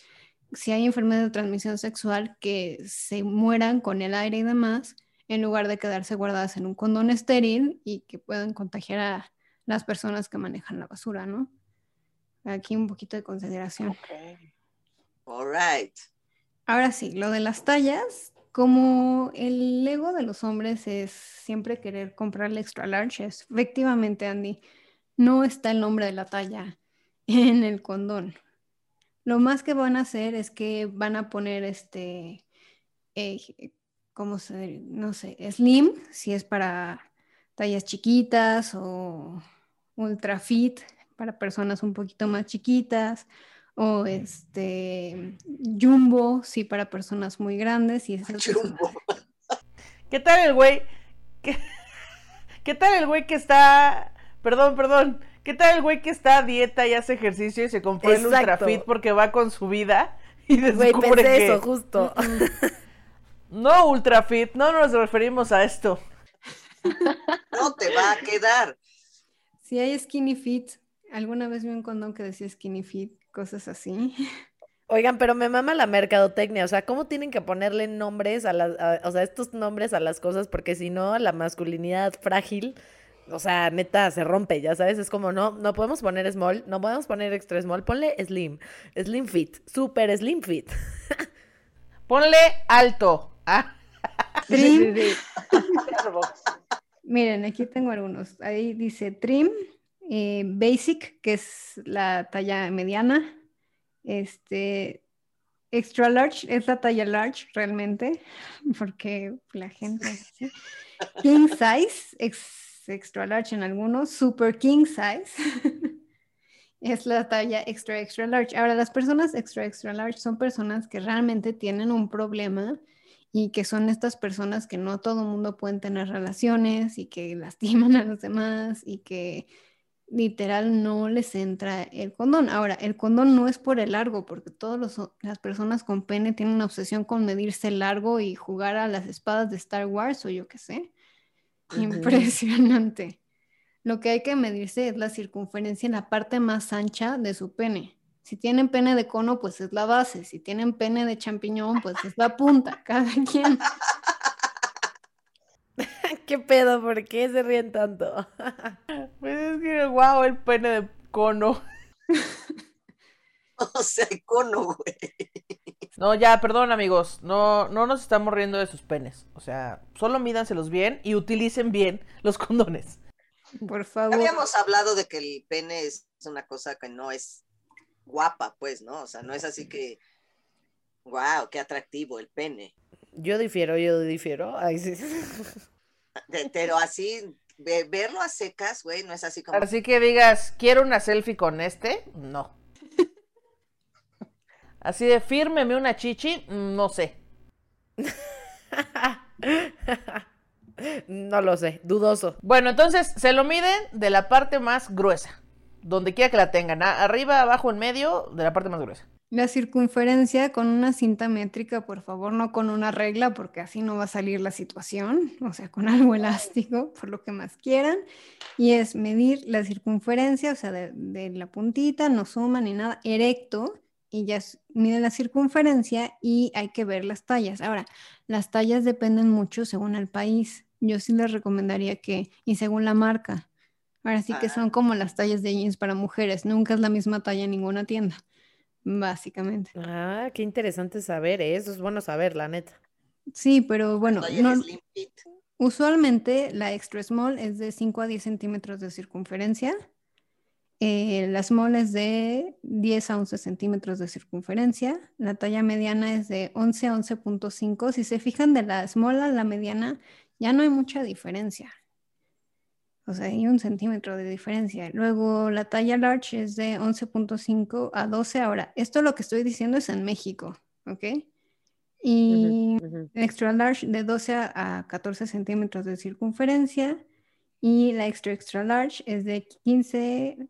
si hay enfermedad de transmisión sexual, que se mueran con el aire y demás, en lugar de quedarse guardadas en un condón estéril y que puedan contagiar a las personas que manejan la basura, ¿no? Aquí un poquito de consideración. All right. Ahora sí, lo de las tallas, como el ego de los hombres es siempre querer comprarle extra large, efectivamente, Andy, no está el nombre de la talla en el condón. Lo más que van a hacer es que van a poner este, eh, ¿cómo se, no sé, slim, si es para tallas chiquitas o ultra fit para personas un poquito más chiquitas o este jumbo, sí, para personas muy grandes y esas Chumbo. ¿Qué tal el güey? ¿Qué, qué tal el güey que está... Perdón, perdón. ¿Qué tal el güey que está a dieta y hace ejercicio y se compró el Ultra Exacto. Fit porque va con su vida y Güey, descubre pensé que... eso, justo. No, Ultra Fit, no nos referimos a esto. No te va a quedar. Si hay skinny fit, alguna vez vi un condón que decía skinny fit, cosas así. Oigan, pero me mama la mercadotecnia, o sea, ¿cómo tienen que ponerle nombres a las, a- o sea, estos nombres a las cosas? Porque si no, la masculinidad frágil, o sea, neta, se rompe, ya sabes, es como, no, no podemos poner small, no podemos poner extra small, ponle slim, slim fit, super slim fit. Ponle alto. Ah, Trim, Sí, sí, miren, aquí tengo algunos. Ahí dice trim, eh, basic, que es la talla mediana. Este, extra large, es la talla large realmente, porque la gente... King size, ex- extra large en algunos, super king size. Es la talla extra, extra large. Ahora, las personas extra, extra large son personas que realmente tienen un problema y que son estas personas que no todo el mundo pueden tener relaciones y que lastiman a los demás y que literal no les entra el condón. Ahora, el condón no es por el largo, porque todas las personas con pene tienen una obsesión con medirse el largo y jugar a las espadas de Star Wars o yo qué sé. Impresionante. Lo que hay que medirse es la circunferencia en la parte más ancha de su pene. Si tienen pene de cono, pues es la base. Si tienen pene de champiñón, pues es la punta. Cada quien. ¿Qué pedo? ¿Por qué se ríen tanto? pues es que, wow, el pene de cono. o sea, cono, güey. No, ya, perdón, amigos. No, no nos estamos riendo de sus penes. O sea, solo mídanselos bien y utilicen bien los condones. Por favor. Habíamos hablado de que el pene es una cosa que no es guapa, pues, ¿no? O sea, no es así que, wow, qué atractivo el pene. Yo difiero, yo difiero. Ay, sí. Pero así, verlo a secas, güey, no es así como... Así que digas, quiero una selfie con este, no. Así de fírmeme una chichi, no sé. No lo sé, dudoso. Bueno, entonces se lo miden de la parte más gruesa, donde quiera que la tengan, arriba, abajo, en medio, de la parte más gruesa. La circunferencia con una cinta métrica, por favor, no con una regla, porque así no va a salir la situación, o sea, con algo elástico, por lo que más quieran. Y es medir la circunferencia, o sea, de, la puntita, no suma ni nada, erecto, y ya mide la circunferencia y hay que ver las tallas. Ahora, las tallas dependen mucho según el país. Yo sí les recomendaría que, y según la marca, ahora sí que son como las tallas de jeans para mujeres, nunca es la misma talla en ninguna tienda, básicamente. Ah, qué interesante saber, ¿eh? eso es bueno saber, la neta. Sí, pero bueno, usualmente la extra small es de 5 a 10 centímetros de circunferencia eh, la small es de 10 a 11 centímetros de circunferencia. La talla mediana es de 11 a 11.5. Si se fijan de la small a la mediana, ya no hay mucha diferencia. O sea, hay un centímetro de diferencia. Luego la talla large es de 11.5 a 12. Ahora, esto lo que estoy diciendo es en México, ¿ok? Y extra large de 12 a 14 centímetros de circunferencia. Y la extra extra large es de 15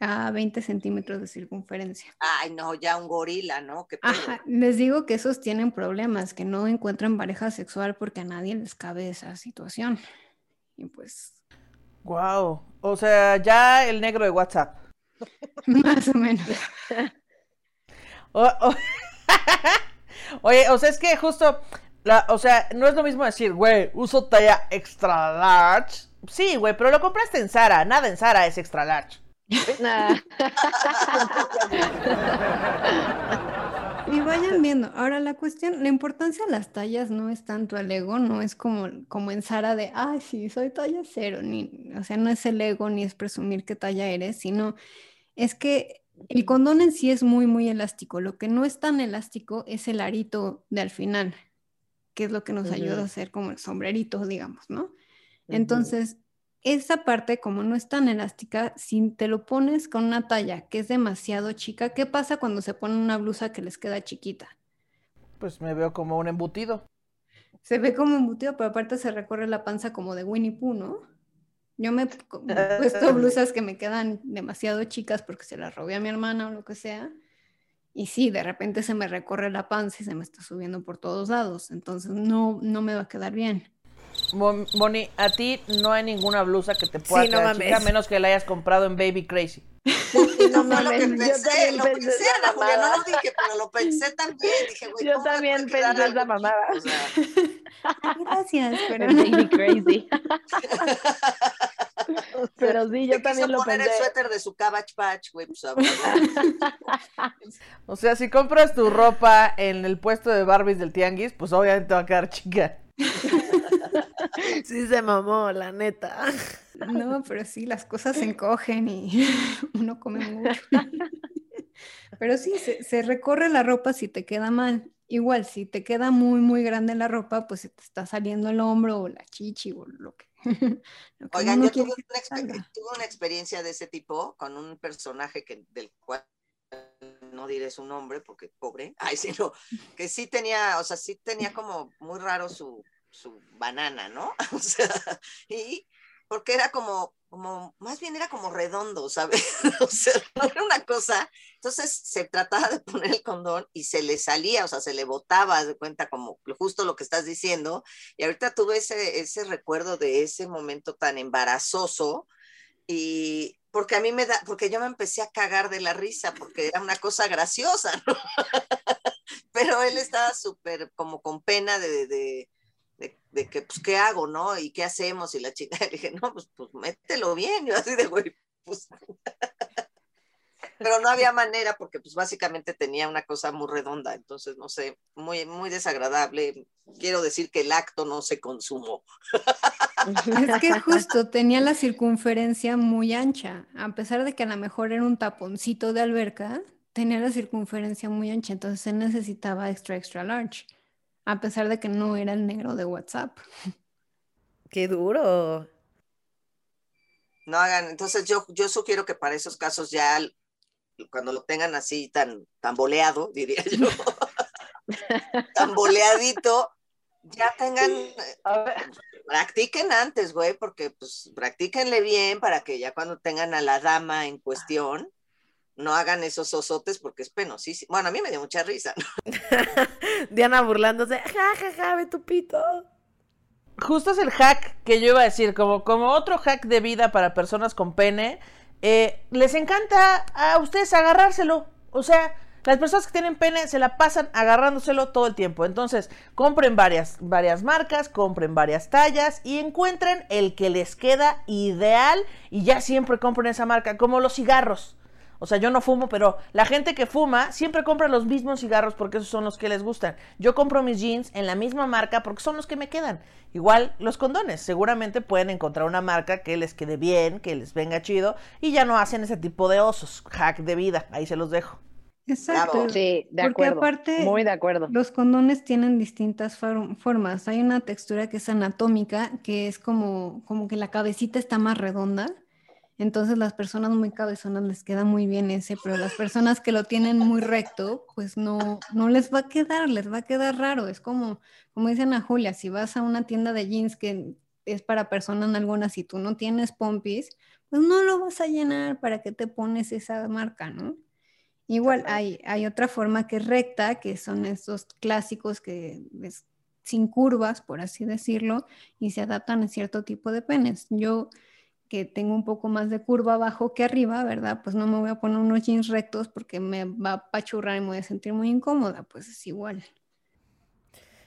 a 20 centímetros de circunferencia. Ay, no, ya un gorila, ¿no? Ajá, les digo que esos tienen problemas, que no encuentran pareja sexual porque a nadie les cabe esa situación. Y pues... Wow, o sea, ya el negro de WhatsApp. Más o menos. Oye, o sea, es que justo, la, o sea, no es lo mismo decir, güey, uso talla extra large. Sí, güey, pero lo compraste en Sara, nada en Sara es extra large. y vayan viendo. Ahora la cuestión, la importancia de las tallas no es tanto el ego, no es como, como en Sara de, ay, sí, soy talla cero, ni, o sea, no es el ego ni es presumir qué talla eres, sino es que el condón en sí es muy, muy elástico. Lo que no es tan elástico es el arito de al final, que es lo que nos ayuda a hacer como el sombrerito, digamos, ¿no? Entonces, esa parte, como no es tan elástica, si te lo pones con una talla que es demasiado chica, ¿qué pasa cuando se ponen una blusa que les queda chiquita? Pues me veo como un embutido. Se ve como embutido, pero aparte se recorre la panza como de Winnie Pooh, ¿no? Yo me he puesto blusas que me quedan demasiado chicas porque se las robé a mi hermana o lo que sea. Y sí, de repente se me recorre la panza y se me está subiendo por todos lados. Entonces no, no me va a quedar bien. Moni, a ti no hay ninguna blusa que te pueda sí, chica, menos que la hayas comprado en Baby Crazy. no fue lo que pensé, lo pensé, pensé la Julia, no lo dije, pero lo pensé también. Dije, güey, Yo también pensé esa mamada. O sea... Gracias, pero Baby Crazy. pero sí, yo también lo poner pensé. el suéter de su Cabbage Patch, güey, pues O sea, si compras tu ropa en el puesto de Barbies del Tianguis, pues obviamente va a quedar chica. Sí se mamó, la neta. No, pero sí, las cosas se encogen y uno come mucho. Pero sí, se, recorre la ropa si te queda mal. Igual, si te queda muy, muy grande la ropa, pues se te está saliendo el hombro o la chichi o lo que. Oigan, yo tuve una, experiencia de ese tipo con un personaje que, del cual no diré su nombre porque pobre, ay, sino que sí tenía, o sea, sí tenía como muy raro su, su banana, ¿no? O sea, y porque era como, como, más bien era como redondo, ¿sabes? o sea, no era una cosa. Entonces se trataba de poner el condón y se le salía, o sea, se le botaba, de cuenta, como justo lo que estás diciendo. Y ahorita tuve ese, ese recuerdo de ese momento tan embarazoso y porque a mí me da, porque yo me empecé a cagar de la risa, porque era una cosa graciosa, ¿no? Pero él estaba súper como con pena de, de de, que, pues, ¿qué hago, no? ¿Y qué hacemos? Y la chica le dije, no, pues, pues mételo bien. Yo así de, güey, pues. Pero no había manera porque, pues, básicamente tenía una cosa muy redonda. Entonces, no sé, muy, muy desagradable. Quiero decir que el acto no se consumó. Es que justo tenía la circunferencia muy ancha. A pesar de que a lo mejor era un taponcito de alberca, tenía la circunferencia muy ancha. Entonces, él necesitaba extra, extra large a pesar de que no era el negro de WhatsApp. Qué duro. No hagan, entonces yo, yo sugiero que para esos casos ya cuando lo tengan así tan, tan boleado, diría yo, tan boleadito, ya tengan, practiquen antes, güey, porque pues practíquenle bien para que ya cuando tengan a la dama en cuestión, no hagan esos osotes porque es penosísimo. Bueno, a mí me dio mucha risa. Diana burlándose, ja, ja, ja, ve tu pito. Justo es el hack que yo iba a decir, como, como otro hack de vida para personas con pene. Eh, les encanta a ustedes agarrárselo. O sea, las personas que tienen pene se la pasan agarrándoselo todo el tiempo. Entonces, compren varias, varias marcas, compren varias tallas y encuentren el que les queda ideal y ya siempre compren esa marca, como los cigarros. O sea, yo no fumo, pero la gente que fuma siempre compra los mismos cigarros porque esos son los que les gustan. Yo compro mis jeans en la misma marca porque son los que me quedan. Igual los condones. Seguramente pueden encontrar una marca que les quede bien, que les venga chido y ya no hacen ese tipo de osos. Hack de vida. Ahí se los dejo. Exacto. Sí, de Porque acuerdo. aparte, Muy de acuerdo. los condones tienen distintas for- formas. Hay una textura que es anatómica, que es como, como que la cabecita está más redonda. Entonces las personas muy cabezonas les queda muy bien ese, pero las personas que lo tienen muy recto, pues no, no les va a quedar, les va a quedar raro. Es como, como dicen a Julia, si vas a una tienda de jeans que es para personas algunas y tú no tienes pompis, pues no lo vas a llenar para que te pones esa marca, ¿no? Igual hay, hay otra forma que es recta, que son estos clásicos que es sin curvas, por así decirlo, y se adaptan a cierto tipo de penes. Yo que tengo un poco más de curva abajo que arriba, ¿verdad? Pues no me voy a poner unos jeans rectos porque me va a pachurrar y me voy a sentir muy incómoda, pues es igual.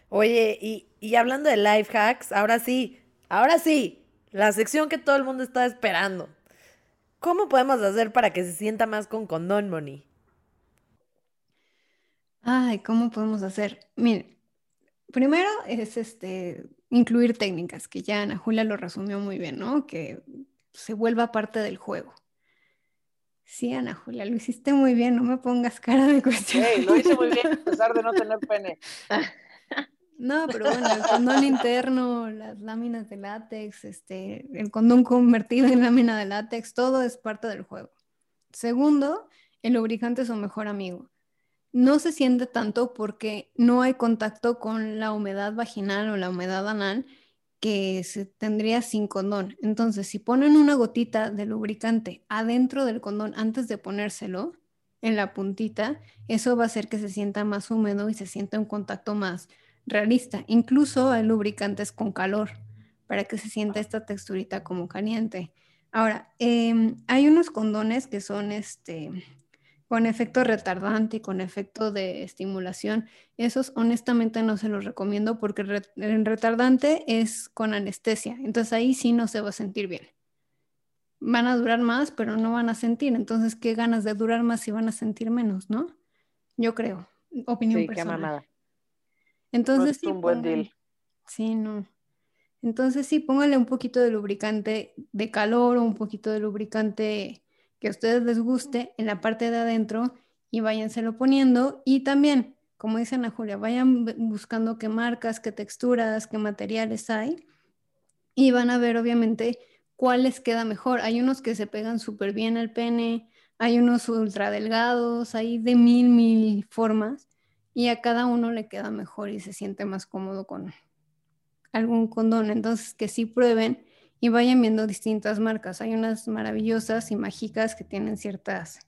Oye, y, y hablando de life hacks, ahora sí, ahora sí, la sección que todo el mundo está esperando. ¿Cómo podemos hacer para que se sienta más con condón, Moni? Ay, ¿cómo podemos hacer? Miren, primero es este incluir técnicas, que ya Ana Julia lo resumió muy bien, ¿no? Que se vuelva parte del juego. Sí, Ana Julia, lo hiciste muy bien, no me pongas cara de cuestión. Hey, lo hice muy bien a pesar de no tener pene. No, pero bueno, el condón interno, las láminas de látex, este, el condón convertido en lámina de látex, todo es parte del juego. Segundo, el lubricante es su mejor amigo. No se siente tanto porque no hay contacto con la humedad vaginal o la humedad anal que se tendría sin condón. Entonces, si ponen una gotita de lubricante adentro del condón antes de ponérselo, en la puntita, eso va a hacer que se sienta más húmedo y se sienta un contacto más realista. Incluso hay lubricantes con calor para que se sienta esta texturita como caliente. Ahora, eh, hay unos condones que son este, con efecto retardante y con efecto de estimulación. Esos honestamente no se los recomiendo porque el, re el retardante es con anestesia. Entonces ahí sí no se va a sentir bien. Van a durar más, pero no van a sentir. Entonces, ¿qué ganas de durar más si van a sentir menos, no? Yo creo. Opinión Sí, qué personal. mamada. Entonces No sí, un buen pongan- deal. Sí, no. Entonces sí, póngale un poquito de lubricante de calor o un poquito de lubricante que a ustedes les guste en la parte de adentro y váyanselo poniendo. Y también, como dice Ana Julia, vayan bu- buscando qué marcas, qué texturas, qué materiales hay y van a ver obviamente cuál les queda mejor. Hay unos que se pegan súper bien al pene, hay unos ultra delgados, hay de mil, mil formas y a cada uno le queda mejor y se siente más cómodo con algún condón. Entonces, que sí prueben y vayan viendo distintas marcas. Hay unas maravillosas y mágicas que tienen ciertas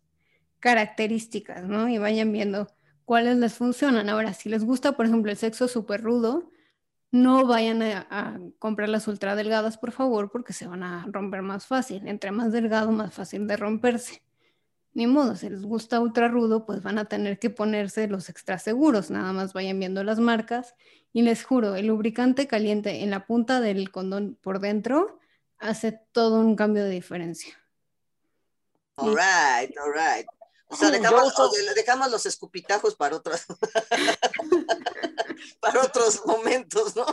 características, ¿no? Y vayan viendo cuáles les funcionan. Ahora, si les gusta, por ejemplo, el sexo súper rudo, no vayan a, a, comprar las ultra delgadas, por favor, porque se van a romper más fácil. Entre más delgado, más fácil de romperse. Ni modo, si les gusta ultra rudo, pues van a tener que ponerse los extra seguros. Nada más vayan viendo las marcas. Y les juro, el lubricante caliente en la punta del condón por dentro hace todo un cambio de diferencia. All right, all right. O sea, dejamos, dejamos los escupitajos para otros, para otros momentos, ¿no?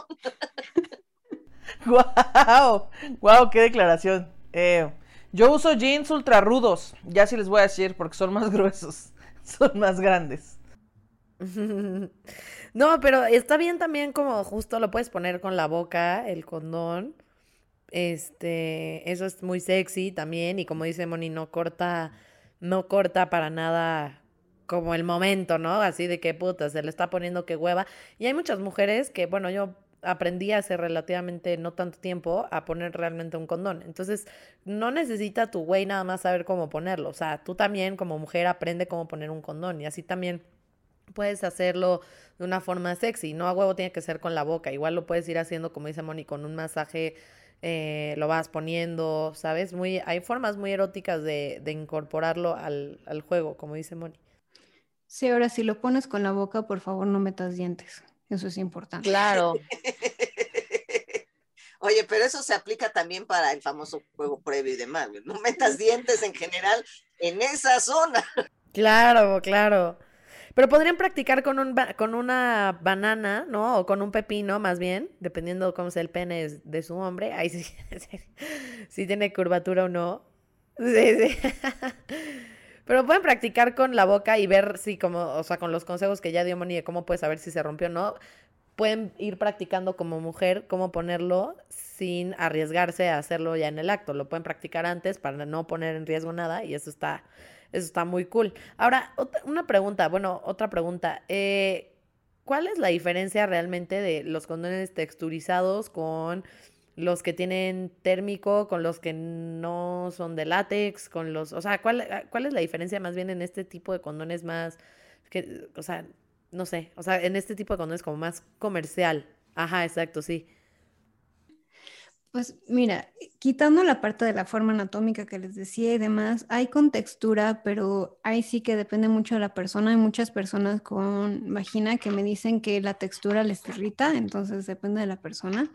¡Guau! ¡Guau! ¡Qué declaración! Eh, yo uso jeans ultra rudos, ya sí les voy a decir, porque son más gruesos, son más grandes. No, pero está bien también como justo lo puedes poner con la boca, el condón. Este, eso es muy sexy también y como dice Moni, no corta no corta para nada como el momento, ¿no? Así de que puta, se le está poniendo que hueva. Y hay muchas mujeres que, bueno, yo aprendí hace relativamente no tanto tiempo a poner realmente un condón. Entonces, no necesita tu güey nada más saber cómo ponerlo. O sea, tú también como mujer aprende cómo poner un condón y así también puedes hacerlo de una forma sexy. No a huevo tiene que ser con la boca. Igual lo puedes ir haciendo, como dice Moni, con un masaje eh, lo vas poniendo, ¿sabes? Muy, hay formas muy eróticas de, de incorporarlo al, al, juego, como dice Moni. Sí, ahora si lo pones con la boca, por favor no metas dientes. Eso es importante. Claro. Oye, pero eso se aplica también para el famoso juego previo y demás. No metas dientes en general en esa zona. Claro, claro. Pero podrían practicar con, un, con una banana, ¿no? O con un pepino, más bien, dependiendo cómo sea el pene de su hombre. Ahí sí, si tiene curvatura o no. Sí, sí. Pero pueden practicar con la boca y ver si, como, o sea, con los consejos que ya dio Moni de cómo puedes saber si se rompió o no. Pueden ir practicando como mujer cómo ponerlo sin arriesgarse a hacerlo ya en el acto. Lo pueden practicar antes para no poner en riesgo nada y eso está, eso está muy cool. Ahora, otra, una pregunta, bueno, otra pregunta. Eh, ¿Cuál es la diferencia realmente de los condones texturizados con los que tienen térmico, con los que no son de látex, con los, o sea, ¿cuál, cuál es la diferencia más bien en este tipo de condones más, que, o sea, no sé, o sea, en este tipo de condones como más comercial? Ajá, exacto, sí. Pues mira, quitando la parte de la forma anatómica que les decía y demás, hay con textura, pero ahí sí que depende mucho de la persona. Hay muchas personas con vagina que me dicen que la textura les irrita, entonces depende de la persona.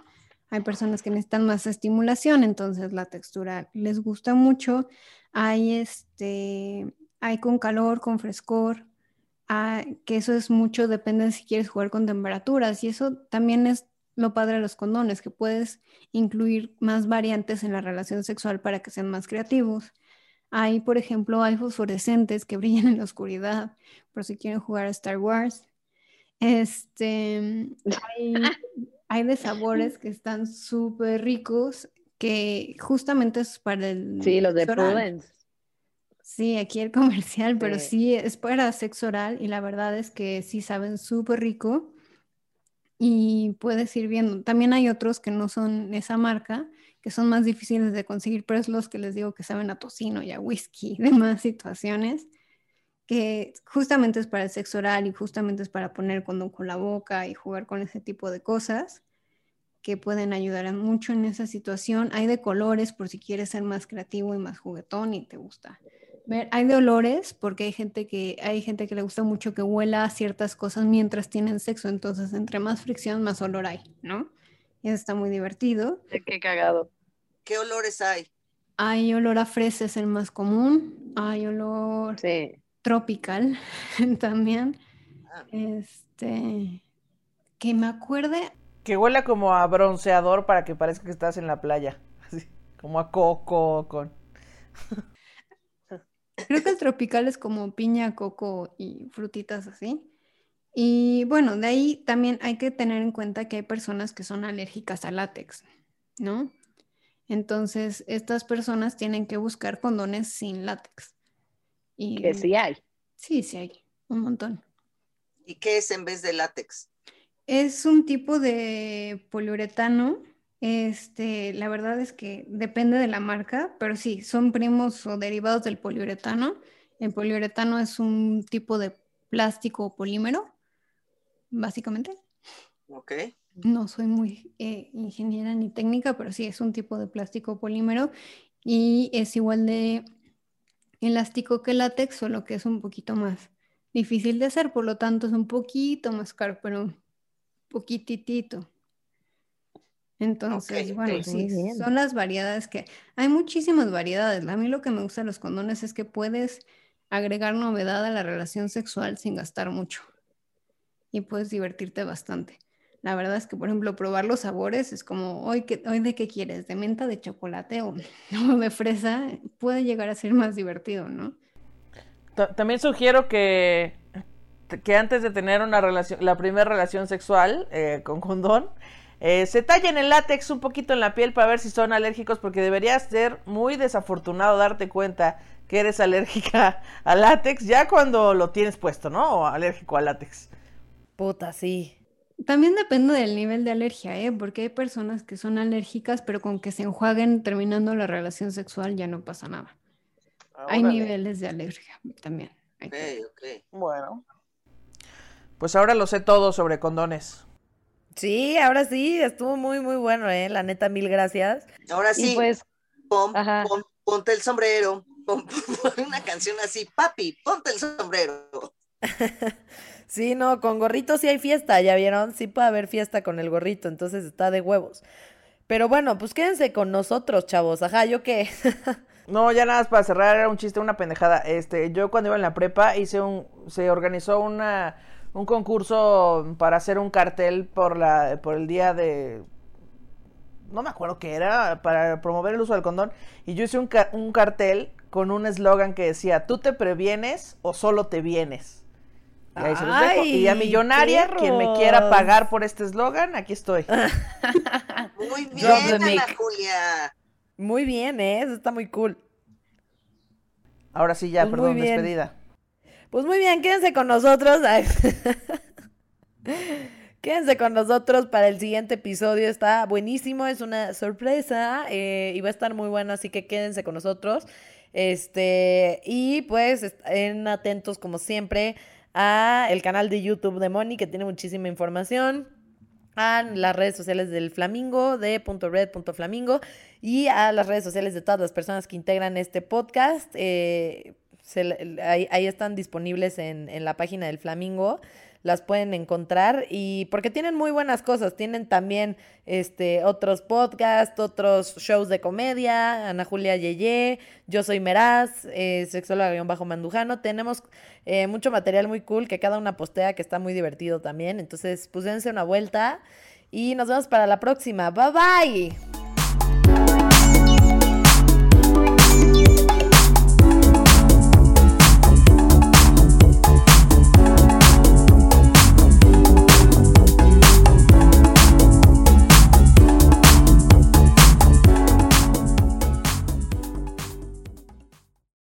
Hay personas que necesitan más estimulación, entonces la textura les gusta mucho. Hay este, hay con calor, con frescor, hay, que eso es mucho, depende de si quieres jugar con temperaturas y eso también es lo padre de los condones, que puedes incluir más variantes en la relación sexual para que sean más creativos. Hay, por ejemplo, hay fosforescentes que brillan en la oscuridad, por si quieren jugar a Star Wars. Este, hay, hay de sabores que están súper ricos, que justamente es para el... Sí, los de Prudence. Sí, aquí el comercial, pero sí. sí es para sexo oral y la verdad es que sí saben súper rico y puedes ir viendo. También hay otros que no son esa marca, que son más difíciles de conseguir, pero es los que les digo que saben a tocino y a whisky, demás situaciones, que justamente es para el sexo oral y justamente es para poner condón con la boca y jugar con ese tipo de cosas que pueden ayudar mucho en esa situación. Hay de colores por si quieres ser más creativo y más juguetón y te gusta hay de olores, porque hay gente que hay gente que le gusta mucho que huela a ciertas cosas mientras tienen sexo, entonces entre más fricción, más olor hay, ¿no? Y eso está muy divertido. Qué cagado. ¿Qué olores hay? Hay olor a fresa, es el más común. Hay olor tropical también. Ah. Este, que me acuerde. Que huela como a bronceador para que parezca que estás en la playa. Así, como a coco con. Creo que el tropical es como piña, coco y frutitas así. Y bueno, de ahí también hay que tener en cuenta que hay personas que son alérgicas al látex, ¿no? Entonces, estas personas tienen que buscar condones sin látex. Y, que sí hay. Sí, sí hay, un montón. ¿Y qué es en vez de látex? Es un tipo de poliuretano Este, la verdad es que depende de la marca, pero sí, son primos o derivados del poliuretano. El poliuretano es un tipo de plástico o polímero, básicamente. Ok. No soy muy eh, ingeniera ni técnica, pero sí es un tipo de plástico polímero y es igual de elástico que látex, solo que es un poquito más difícil de hacer, por lo tanto es un poquito más caro, pero poquititito. Entonces, bueno, sí, son las variedades que hay muchísimas variedades. A mí lo que me gusta de los condones es que puedes agregar novedad a la relación sexual sin gastar mucho y puedes divertirte bastante. La verdad es que, por ejemplo, probar los sabores es como, hoy, qué, hoy de qué quieres, de menta, de chocolate o, o de fresa, puede llegar a ser más divertido, ¿no? Ta- También sugiero que, que antes de tener una relación, la primera relación sexual eh, con condón, eh, se tallen el látex un poquito en la piel para ver si son alérgicos, porque deberías ser muy desafortunado darte cuenta que eres alérgica al látex ya cuando lo tienes puesto, ¿no? O alérgico al látex. Puta, sí. También depende del nivel de alergia, ¿eh? Porque hay personas que son alérgicas, pero con que se enjuaguen terminando la relación sexual ya no pasa nada. Hay Órale. niveles de alergia también. hay Ok, que- ok. Bueno, Pues ahora lo sé todo sobre condones. Sí, ahora sí, estuvo muy, muy bueno, ¿eh? La neta, mil gracias. Ahora Y sí, pues, pon- ajá. pon- ponte el sombrero. Pon una canción así, papi, ponte el sombrero. Sí, no, con gorrito sí hay fiesta, ¿ya vieron? Sí puede haber fiesta con el gorrito, entonces está de huevos. Pero bueno, pues quédense con nosotros, chavos. Ajá, ¿yo qué? No, ya nada más para cerrar, era un chiste, una pendejada. Este, yo cuando iba en la prepa hice un, se organizó una, un concurso para hacer un cartel por la, por el día de, no me acuerdo qué era, para promover el uso del condón. Y yo hice un, un cartel con un eslogan que decía, ¿tú te previenes o solo te vienes? Y ahí se los dejo. Y a ¡Ay, millonaria, quien me quiera pagar por este eslogan, aquí estoy. Muy bien, Ana. Julia. Muy bien, ¿eh? Eso está muy cool. Ahora sí ya, Pues muy perdón, bien. despedida. Pues muy bien, quédense con nosotros. Quédense con nosotros para el siguiente episodio. Está buenísimo, es una sorpresa eh, y va a estar muy bueno, así que quédense con nosotros. Este, y pues estén atentos como siempre a el canal de YouTube de Moni que tiene muchísima información a las redes sociales del Flamingo, de punto red, punto flamingo, y a las redes sociales de todas las personas que integran este podcast. eh, ahí, ahí están disponibles en, en la página del Flamingo. Las pueden encontrar y porque tienen muy buenas cosas. Tienen también este, otros podcasts, otros shows de comedia. Ana Julia Yeye, yo soy Meraz, eh, sexóloga-mandujano. Tenemos eh, mucho material muy cool que cada una postea que está muy divertido también. Entonces, pues una vuelta y nos vemos para la próxima. Bye bye.